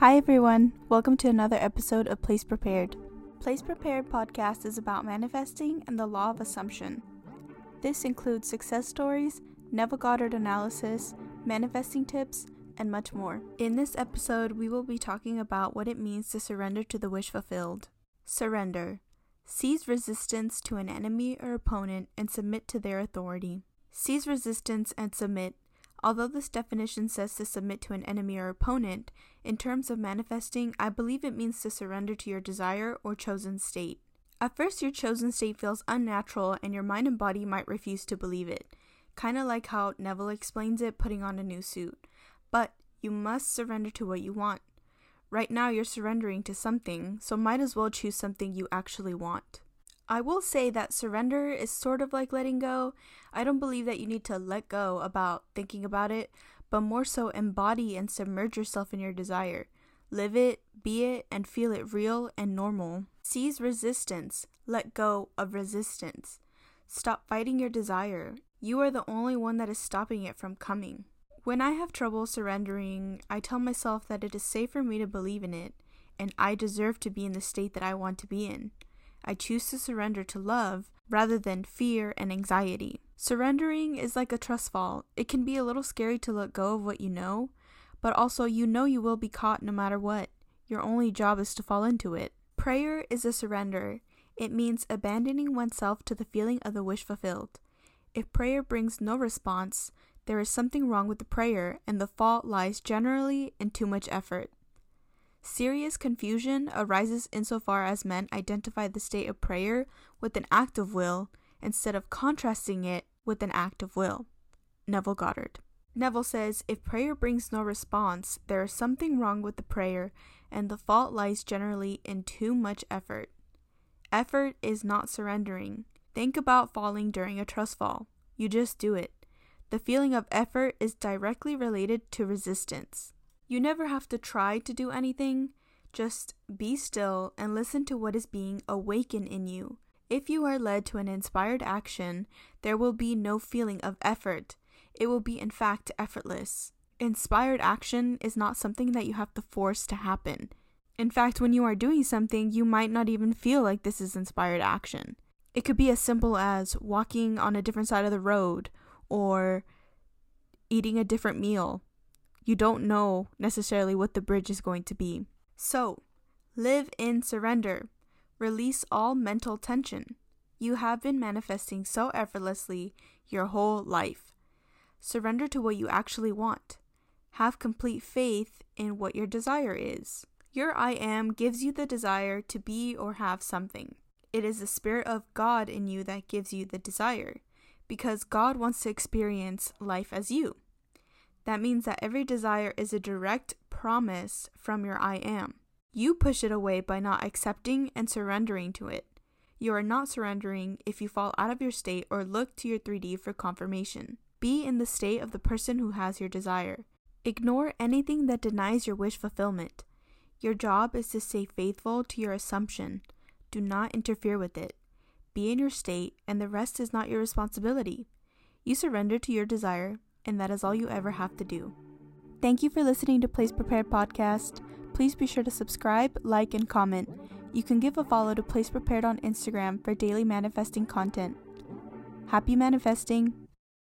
Hi, everyone. Welcome to another episode of Place Prepared. Place Prepared podcast is about manifesting and the law of assumption. This includes success stories, Neville Goddard analysis, manifesting tips, and much more. In this episode, we will be talking about what it means to surrender to the wish fulfilled. Surrender. Seize resistance to an enemy or opponent and submit to their authority. Seize resistance and submit Although this definition says to submit to an enemy or opponent, in terms of manifesting, I believe it means to surrender to your desire or chosen state. At first, your chosen state feels unnatural and your mind and body might refuse to believe it, kind of like how Neville explains it putting on a new suit. But you must surrender to what you want. Right now, you're surrendering to something, so might as well choose something you actually want. I will say that surrender is sort of like letting go. I don't believe that you need to let go about thinking about it, but more so embody and submerge yourself in your desire. Live it, be it, and feel it real and normal. Seize resistance. Let go of resistance. Stop fighting your desire. You are the only one that is stopping it from coming. When I have trouble surrendering, I tell myself that it is safe for me to believe in it, and I deserve to be in the state that I want to be in. I choose to surrender to love rather than fear and anxiety. Surrendering is like a trust fall. It can be a little scary to let go of what you know, but also you know you will be caught no matter what. Your only job is to fall into it. Prayer is a surrender. It means abandoning oneself to the feeling of the wish fulfilled. If prayer brings no response, there is something wrong with the prayer, and the fault lies generally in too much effort. Serious confusion arises insofar as men identify the state of prayer with an act of will instead of contrasting it with an act of will. Neville Goddard. Neville says if prayer brings no response, there is something wrong with the prayer, and the fault lies generally in too much effort. Effort is not surrendering. Think about falling during a trust fall. You just do it. The feeling of effort is directly related to resistance. You never have to try to do anything, just be still and listen to what is being awakened in you. If you are led to an inspired action, there will be no feeling of effort. It will be, in fact, effortless. Inspired action is not something that you have to force to happen. In fact, when you are doing something, you might not even feel like this is inspired action. It could be as simple as walking on a different side of the road or eating a different meal you don't know necessarily what the bridge is going to be. So, live in surrender. Release all mental tension. You have been manifesting so effortlessly your whole life. Surrender to what you actually want. Have complete faith in what your desire is. Your I am gives you the desire to be or have something. It is the Spirit of God in you that gives you the desire, because God wants to experience life as you. That means that every desire is a direct promise from your I am. You push it away by not accepting and surrendering to it. You are not surrendering if you fall out of your state or look to your 3D for confirmation. Be in the state of the person who has your desire. Ignore anything that denies your wish fulfillment. Your job is to stay faithful to your assumption. Do not interfere with it. Be in your state, and the rest is not your responsibility. You surrender to your desire, and that is all you ever have to do. Thank you for listening to Place Prepared Podcast. Please be sure to subscribe, like, and comment. You can give a follow to Place Prepared on Instagram for daily manifesting content. Happy manifesting!